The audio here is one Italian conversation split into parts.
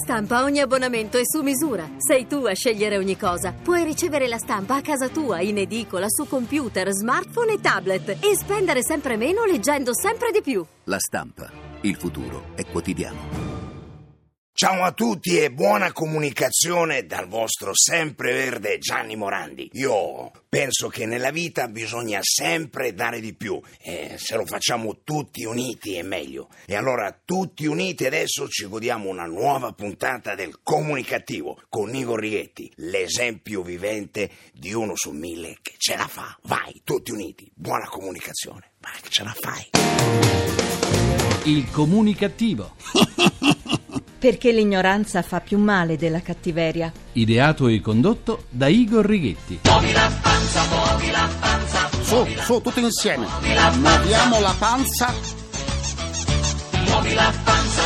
Stampa ogni abbonamento è su misura. Sei tu a scegliere ogni cosa. Puoi ricevere la stampa a casa tua, in edicola, su computer, smartphone e tablet e spendere sempre meno leggendo sempre di più. La stampa. Il futuro è quotidiano. Ciao a tutti e buona comunicazione dal vostro sempreverde Gianni Morandi. Io penso che nella vita bisogna sempre dare di più e se lo facciamo tutti uniti è meglio. E allora tutti uniti adesso ci godiamo una nuova puntata del comunicativo con Igor Righetti, l'esempio vivente di uno su mille che ce la fa. Vai, tutti uniti, buona comunicazione. Vai che ce la fai. Il comunicativo. Perché l'ignoranza fa più male della cattiveria. Ideato e condotto da Igor Righetti. Su, su, tutti insieme. Muoviamo la panza.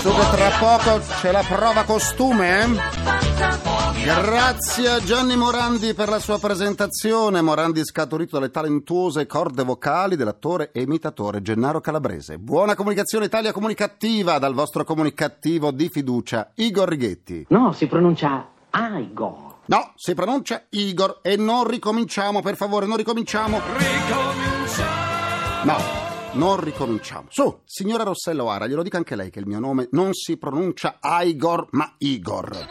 Su che tra poco c'è la prova costume, eh? Grazie a Gianni Morandi per la sua presentazione. Morandi scaturito dalle talentuose corde vocali dell'attore e imitatore Gennaro Calabrese. Buona comunicazione Italia comunicativa dal vostro comunicativo di fiducia, Igor Righetti. No, si pronuncia Igor. No, si pronuncia Igor e non ricominciamo, per favore, non ricominciamo. No, non ricominciamo. Su, signora Rossello Ara, glielo dica anche lei che il mio nome non si pronuncia Igor, ma Igor.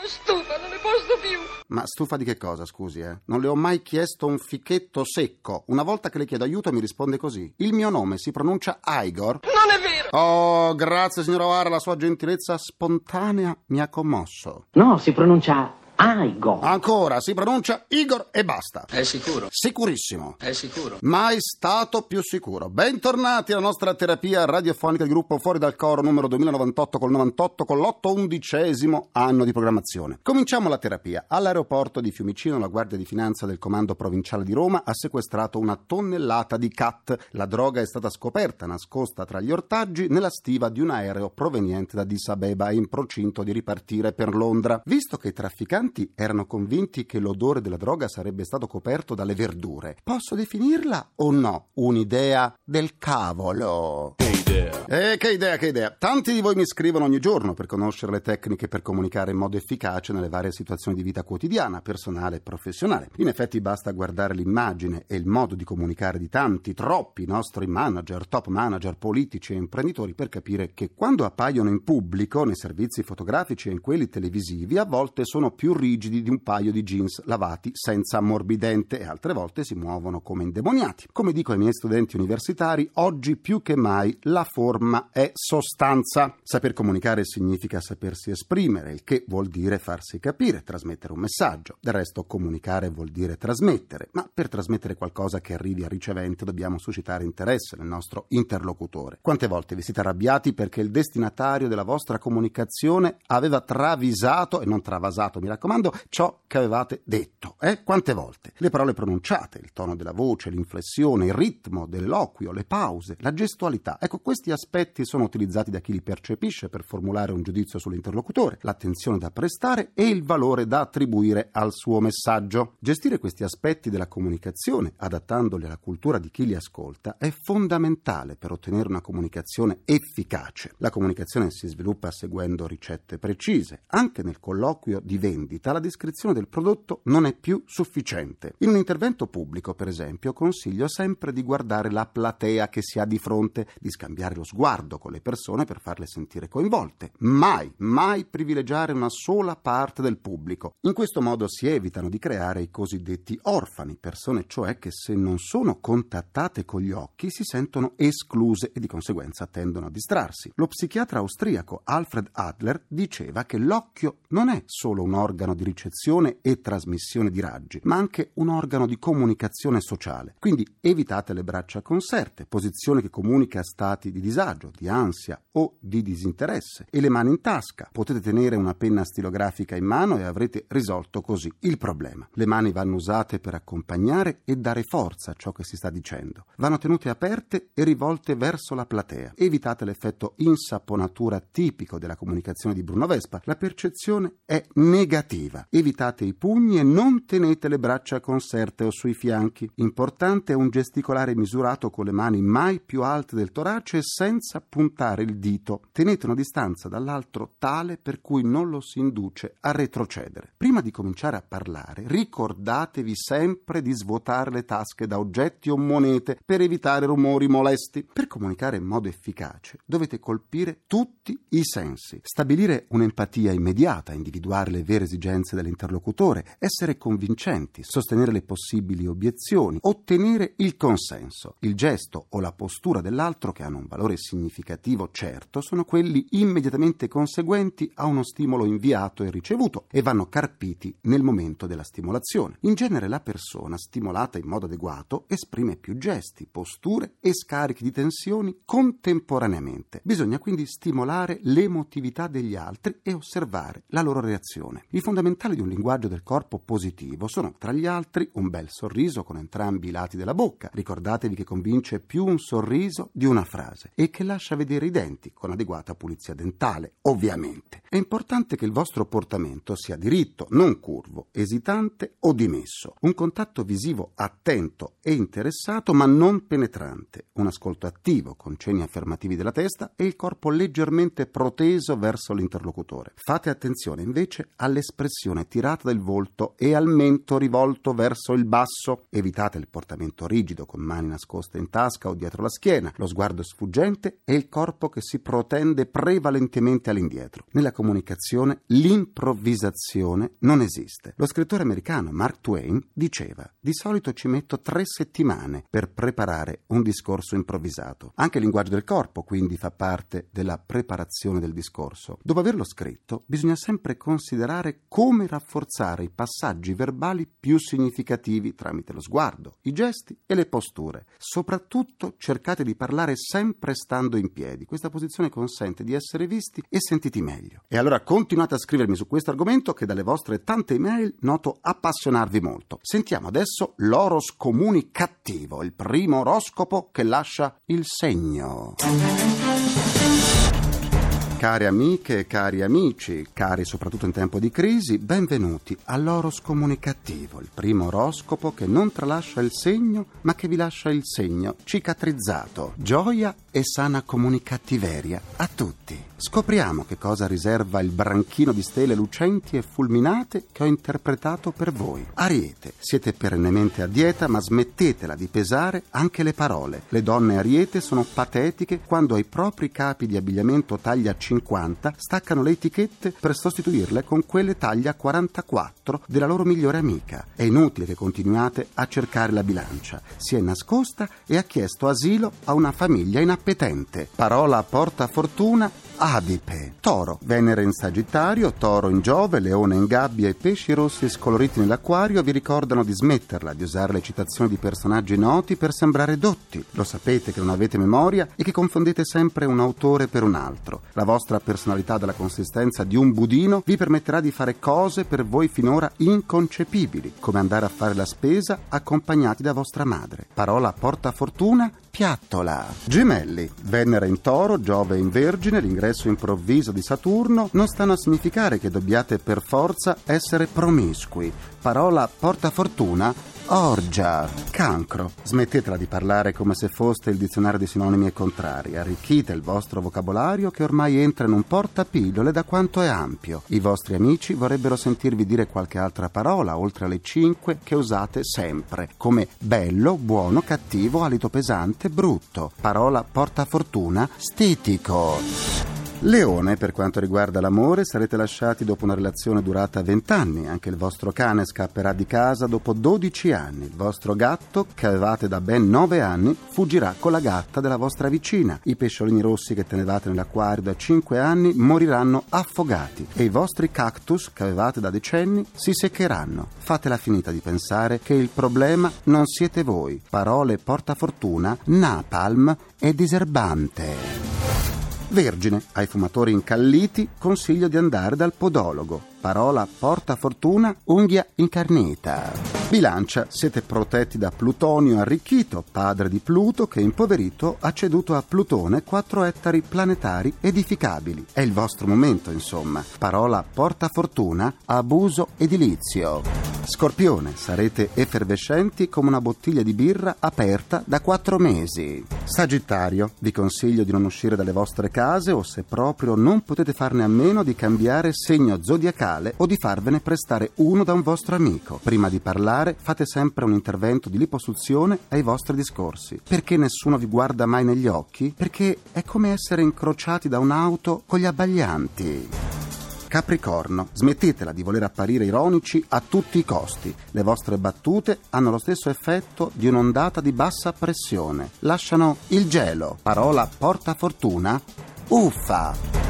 Ma stufa di che cosa, scusi, eh? Non le ho mai chiesto un fichetto secco. Una volta che le chiedo aiuto mi risponde così. Il mio nome si pronuncia Igor? Non è vero. Oh, grazie signora O'Hara, la sua gentilezza spontanea mi ha commosso. No, si pronuncia Igor. Ancora, si pronuncia Igor e basta. È sicuro? Sicurissimo. È sicuro? Mai stato più sicuro. Bentornati alla nostra terapia radiofonica del gruppo Fuori dal Coro numero 2098 col 98 con l'otto undicesimo anno di programmazione. Cominciamo la terapia. All'aeroporto di Fiumicino la Guardia di Finanza del Comando Provinciale di Roma ha sequestrato una tonnellata di cat. La droga è stata scoperta nascosta tra gli ortaggi nella stiva di un aereo proveniente da Addis Abeba in procinto di ripartire per Londra. Visto che i trafficanti erano convinti che l'odore della droga sarebbe stato coperto dalle verdure, posso definirla o no un'idea del cavolo? Idea? Eh, che idea, che idea. Tanti di voi mi scrivono ogni giorno per conoscere le tecniche per comunicare in modo efficace nelle varie situazioni di vita quotidiana, personale e professionale. In effetti basta guardare l'immagine e il modo di comunicare di tanti, troppi nostri manager, top manager, politici e imprenditori per capire che quando appaiono in pubblico, nei servizi fotografici e in quelli televisivi, a volte sono più rigidi di un paio di jeans lavati senza ammorbidente e altre volte si muovono come indemoniati. Come dico ai miei studenti universitari, oggi più che mai la forma è sostanza. Saper comunicare significa sapersi esprimere, il che vuol dire farsi capire, trasmettere un messaggio. Del resto comunicare vuol dire trasmettere, ma per trasmettere qualcosa che arrivi al ricevente dobbiamo suscitare interesse nel nostro interlocutore. Quante volte vi siete arrabbiati perché il destinatario della vostra comunicazione aveva travisato e non travasato, mi raccomando, ciò che avevate detto, eh? Quante volte? Le parole pronunciate, il tono della voce, l'inflessione, il ritmo dell'eloquio, le pause, la gestualità. Ecco, questi aspetti sono utilizzati da chi li percepisce per formulare un giudizio sull'interlocutore, l'attenzione da prestare e il valore da attribuire al suo messaggio. Gestire questi aspetti della comunicazione, adattandoli alla cultura di chi li ascolta, è fondamentale per ottenere una comunicazione efficace. La comunicazione si sviluppa seguendo ricette precise. Anche nel colloquio di vendita la descrizione del prodotto non è più sufficiente. In un intervento pubblico, per esempio, consiglio sempre di guardare la platea che si ha di fronte, di scambiare lo sguardo con le persone per farle sentire coinvolte. Mai, mai privilegiare una sola parte del pubblico. In questo modo si evitano di creare i cosiddetti orfani, persone cioè che se non sono contattate con gli occhi si sentono escluse e di conseguenza tendono a distrarsi. Lo psichiatra austriaco Alfred Adler diceva che l'occhio non è solo un organo di ricezione e trasmissione di raggi, ma anche un organo di comunicazione sociale. Quindi evitate le braccia conserte, posizione che comunica stati di disagio, di ansia o di disinteresse, e le mani in tasca. Potete tenere una penna stilografica in mano e avrete risolto così il problema. Le mani vanno usate per accompagnare e dare forza a ciò che si sta dicendo. Vanno tenute aperte e rivolte verso la platea. Evitate l'effetto insaponatura tipico della comunicazione di Bruno Vespa. La percezione è negativa. Evitate i pugni e non tenete le braccia conserte o sui fianchi. Importante è un gesticolare misurato con le mani mai più alte del torace voce senza puntare il dito. Tenete una distanza dall'altro tale per cui non lo si induce a retrocedere. Prima di cominciare a parlare, ricordatevi sempre di svuotare le tasche da oggetti o monete per evitare rumori molesti. Per comunicare in modo efficace dovete colpire tutti i sensi, stabilire un'empatia immediata, individuare le vere esigenze dell'interlocutore, essere convincenti, sostenere le possibili obiezioni, ottenere il consenso. Il gesto o la postura dell'altro che hanno un valore significativo certo sono quelli immediatamente conseguenti a uno stimolo inviato e ricevuto e vanno carpiti nel momento della stimolazione. In genere la persona stimolata in modo adeguato esprime più gesti, posture e scarichi di tensioni contemporaneamente. Bisogna quindi stimolare l'emotività degli altri e osservare la loro reazione. I fondamentali di un linguaggio del corpo positivo sono, tra gli altri, un bel sorriso con entrambi i lati della bocca. Ricordatevi che convince più un sorriso di una frase e che lascia vedere i denti con adeguata pulizia dentale, ovviamente. È importante che il vostro portamento sia diritto, non curvo, esitante o dimesso. Un contatto visivo attento e interessato ma non penetrante. Un ascolto attivo con cenni affermativi della testa e il corpo leggermente proteso verso l'interlocutore. Fate attenzione invece all'espressione tirata del volto e al mento rivolto verso il basso. Evitate il portamento rigido con mani nascoste in tasca o dietro la schiena, lo sguardo sfuggente e il corpo che si protende prevalentemente all'indietro. Nella comunicazione l'improvvisazione non esiste. Lo scrittore americano Mark Twain diceva: "Di solito ci metto tre settimane per preparare un discorso improvvisato". Anche il linguaggio del corpo quindi fa parte della preparazione del discorso. Dopo averlo scritto, bisogna sempre considerare come rafforzare i passaggi verbali più significativi tramite lo sguardo, i gesti e le posture. Soprattutto cercate di parlare sempre stando in piedi. Questa posizione consente di essere visti e sentiti meglio. E allora continuate a scrivermi su questo argomento che dalle vostre tante email noto appassionarvi molto. Sentiamo adesso l'oros comunicativo, il primo oroscopo che lascia il segno. Care amiche cari amici, cari soprattutto in tempo di crisi, benvenuti all'Oros Comunicativo, il primo oroscopo che non tralascia il segno, ma che vi lascia il segno cicatrizzato. Gioia e sana comunicattiveria a tutti. Scopriamo che cosa riserva il branchino di stelle lucenti e fulminate che ho interpretato per voi. Ariete, siete perennemente a dieta, ma smettetela di pesare anche le parole. Le donne ariete sono patetiche quando ai propri capi di abbigliamento taglia 50 staccano le etichette per sostituirle con quelle taglia 44 della loro migliore amica. È inutile che continuate a cercare la bilancia. Si è nascosta e ha chiesto asilo a una famiglia inappetente. Parola porta fortuna Adipe, Toro, Venere in Sagittario, Toro in Giove, Leone in Gabbia e pesci rossi scoloriti nell'acquario vi ricordano di smetterla di usare le citazioni di personaggi noti per sembrare dotti. Lo sapete che non avete memoria e che confondete sempre un autore per un altro. La vostra personalità della consistenza di un budino vi permetterà di fare cose per voi finora inconcepibili, come andare a fare la spesa accompagnati da vostra madre. Parola porta fortuna, piattola. Gemelli, Venere in Toro, Giove in Vergine, l'ingresso improvviso di Saturno non stanno a significare che dobbiate per forza essere promiscui. Parola porta fortuna, orgia. Cancro, smettetela di parlare come se foste il dizionario di sinonimi e contrari. Arricchite il vostro vocabolario che ormai entra in un portapillole da quanto è ampio. I vostri amici vorrebbero sentirvi dire qualche altra parola oltre alle cinque che usate sempre, come bello, buono, cattivo, alito pesante, brutto. Parola porta fortuna, stitico. Leone, per quanto riguarda l'amore, sarete lasciati dopo una relazione durata 20 anni. Anche il vostro cane scapperà di casa dopo 12 anni. Il vostro gatto, che avevate da ben 9 anni, fuggirà con la gatta della vostra vicina. I pesciolini rossi che tenevate nell'acquario da 5 anni moriranno affogati. E i vostri cactus, che avevate da decenni, si seccheranno. Fatela finita di pensare che il problema non siete voi. Parole porta fortuna, napalm e diserbante. Vergine, ai fumatori incalliti consiglio di andare dal podologo. Parola porta fortuna, unghia incarnita. Bilancia, siete protetti da Plutonio arricchito, padre di Pluto che impoverito ha ceduto a Plutone 4 ettari planetari edificabili. È il vostro momento, insomma. Parola porta fortuna, abuso edilizio. Scorpione, sarete effervescenti come una bottiglia di birra aperta da quattro mesi. Sagittario, vi consiglio di non uscire dalle vostre case o se proprio non potete farne a meno di cambiare segno zodiacale o di farvene prestare uno da un vostro amico. Prima di parlare fate sempre un intervento di liposuzione ai vostri discorsi. Perché nessuno vi guarda mai negli occhi? Perché è come essere incrociati da un'auto con gli abbaglianti. Capricorno, smettetela di voler apparire ironici a tutti i costi. Le vostre battute hanno lo stesso effetto di un'ondata di bassa pressione. Lasciano il gelo. Parola porta fortuna? Uffa!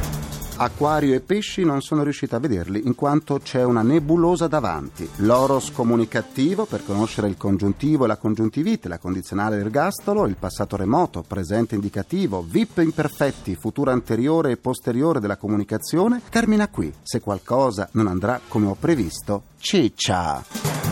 Acquario e pesci non sono riusciti a vederli in quanto c'è una nebulosa davanti. L'oros comunicativo per conoscere il congiuntivo e la congiuntivite, la condizionale ergastolo, il passato remoto, presente indicativo, VIP imperfetti, futuro anteriore e posteriore della comunicazione, termina qui. Se qualcosa non andrà come ho previsto, ciccia!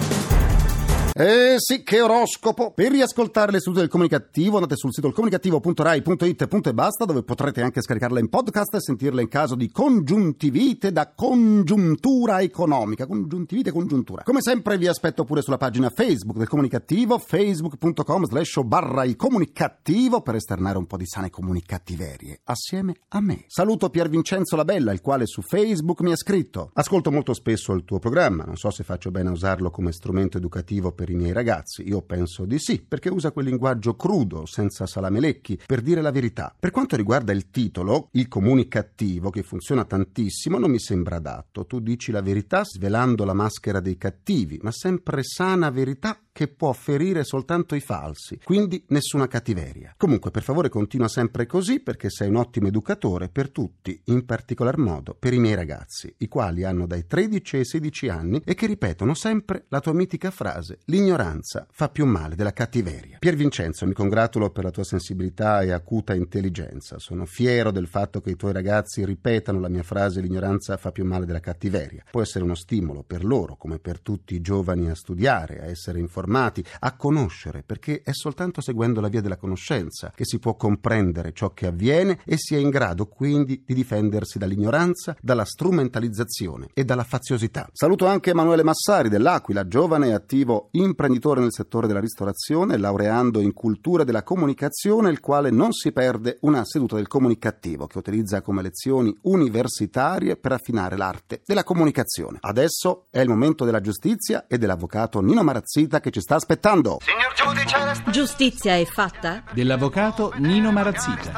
Eh sì, che oroscopo! Per riascoltare le sedute del comunicativo andate sul sito comunicativo.rai.it e basta, dove potrete anche scaricarle in podcast e sentirle in caso di congiuntivite da congiuntura economica. Congiuntivite congiuntura. Come sempre vi aspetto pure sulla pagina Facebook del comunicativo, facebook.com slash barra il comunicativo per esternare un po' di sane comunicattiverie assieme a me. Saluto Pier Vincenzo Labella, il quale su Facebook mi ha scritto. Ascolto molto spesso il tuo programma, non so se faccio bene a usarlo come strumento educativo per i miei ragazzi? Io penso di sì, perché usa quel linguaggio crudo, senza salamelecchi, per dire la verità. Per quanto riguarda il titolo, il comunicativo, che funziona tantissimo, non mi sembra adatto. Tu dici la verità svelando la maschera dei cattivi, ma sempre sana verità che può ferire soltanto i falsi, quindi nessuna cattiveria. Comunque, per favore, continua sempre così perché sei un ottimo educatore per tutti, in particolar modo per i miei ragazzi, i quali hanno dai 13 ai 16 anni e che ripetono sempre la tua mitica frase: l'ignoranza fa più male della cattiveria. Pier Vincenzo, mi congratulo per la tua sensibilità e acuta intelligenza. Sono fiero del fatto che i tuoi ragazzi ripetano la mia frase: l'ignoranza fa più male della cattiveria. Può essere uno stimolo per loro, come per tutti i giovani, a studiare, a essere informati informati, a conoscere, perché è soltanto seguendo la via della conoscenza che si può comprendere ciò che avviene e si è in grado quindi di difendersi dall'ignoranza, dalla strumentalizzazione e dalla faziosità. Saluto anche Emanuele Massari dell'Aquila, giovane e attivo imprenditore nel settore della ristorazione, laureando in cultura della comunicazione, il quale non si perde una seduta del comunicativo che utilizza come lezioni universitarie per affinare l'arte della comunicazione. Adesso è il momento della giustizia e dell'avvocato Nino Marazzita che ci sta aspettando. Signor giudice, Giustizia è fatta? Dell'avvocato Nino Marazzita.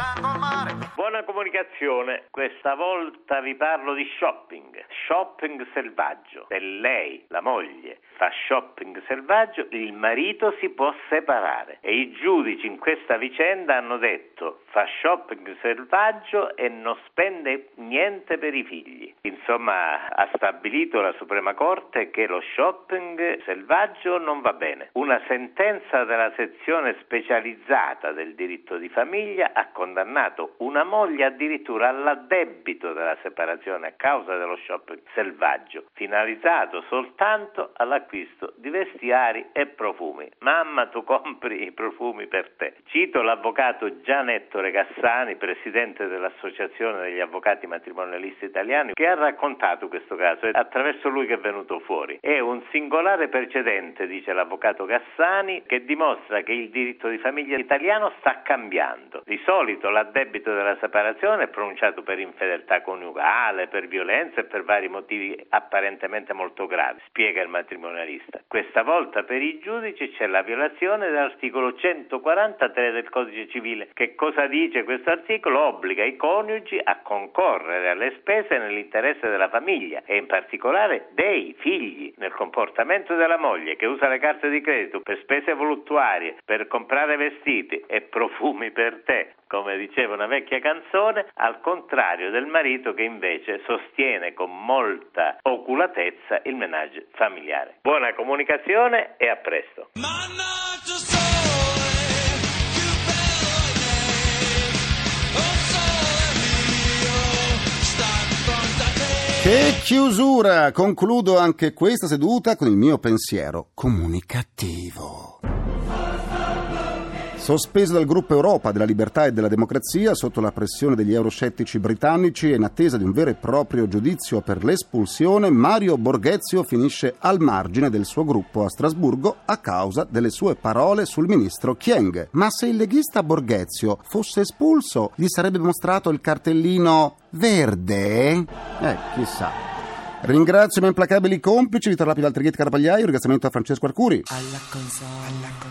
buona comunicazione. Questa volta vi parlo di shopping. Shopping selvaggio. Se lei, la moglie, fa shopping selvaggio, il marito si può separare. E i giudici in questa vicenda hanno detto fa shopping selvaggio e non spende niente per i figli. Insomma, ha stabilito la Suprema Corte che lo shopping selvaggio non va bene. Una sentenza della sezione specializzata del diritto di famiglia ha condannato una moglie addirittura all'addebito della separazione a causa dello shopping selvaggio, finalizzato soltanto all'acquisto di vestiari e profumi. Mamma, tu compri i profumi per te. Cito l'avvocato Gianettore Cassani, presidente dell'Associazione degli Avvocati Matrimonialisti Italiani, che ha raccontato questo caso. È attraverso lui che è venuto fuori. È un singolare precedente, dice l'avvocato Cassani, che dimostra che il diritto di famiglia italiano sta cambiando. Di solito l'addebito della separazione è pronunciato per infedeltà coniugale, per violenza e per vari motivi apparentemente molto gravi, spiega il matrimonialista. Questa volta per i giudici c'è la violazione dell'articolo 143 del codice civile. Che cosa dice questo articolo? Obbliga i coniugi a concorrere alle spese nell'interesse della famiglia e in particolare dei figli nel comportamento della moglie che usa le carte di credito per spese voluttuarie, per comprare vestiti e profumi per te, come diceva una vecchia canzone, al contrario del marito che invece sostiene con molta oculatezza il menage familiare. Buona comunicazione e a presto. Che chiusura! Concludo anche questa seduta con il mio pensiero comunicativo. Sospeso dal gruppo Europa della libertà e della democrazia sotto la pressione degli euroscettici britannici e in attesa di un vero e proprio giudizio per l'espulsione, Mario Borghezio finisce al margine del suo gruppo a Strasburgo a causa delle sue parole sul ministro Chieng. Ma se il leghista Borghezio fosse espulso, gli sarebbe mostrato il cartellino verde? Eh, chissà. Ringrazio i miei implacabili complici, Vittorio Lapi Valtrighetti Carapagliaio, ringraziamento a Francesco Arcuri. Alla console.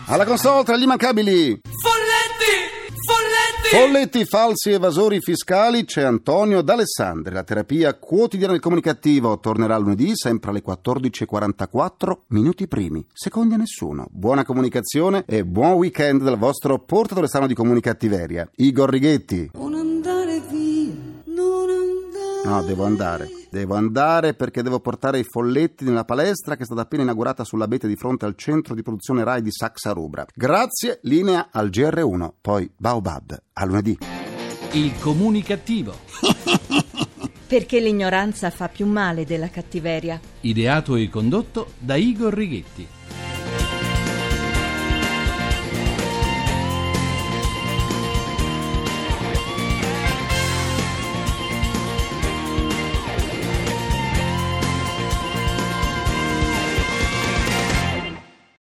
Alla console tra gli immancabili. Folletti! Folletti! Folletti, falsi evasori fiscali, c'è Antonio D'Alessandri. La terapia quotidiana del comunicativo tornerà lunedì, sempre alle 14.44, minuti primi, secondi a nessuno. Buona comunicazione e buon weekend dal vostro portatore sano di comunicattiveria, Igor Righetti. Non andare via, non andare. No, devo andare. Devo andare perché devo portare i folletti nella palestra che è stata appena inaugurata sull'abete di fronte al centro di produzione RAI di Saxa Rubra. Grazie, linea al GR1, poi Baobab. A lunedì. Il comunicativo. Perché l'ignoranza fa più male della cattiveria. Ideato e condotto da Igor Righetti.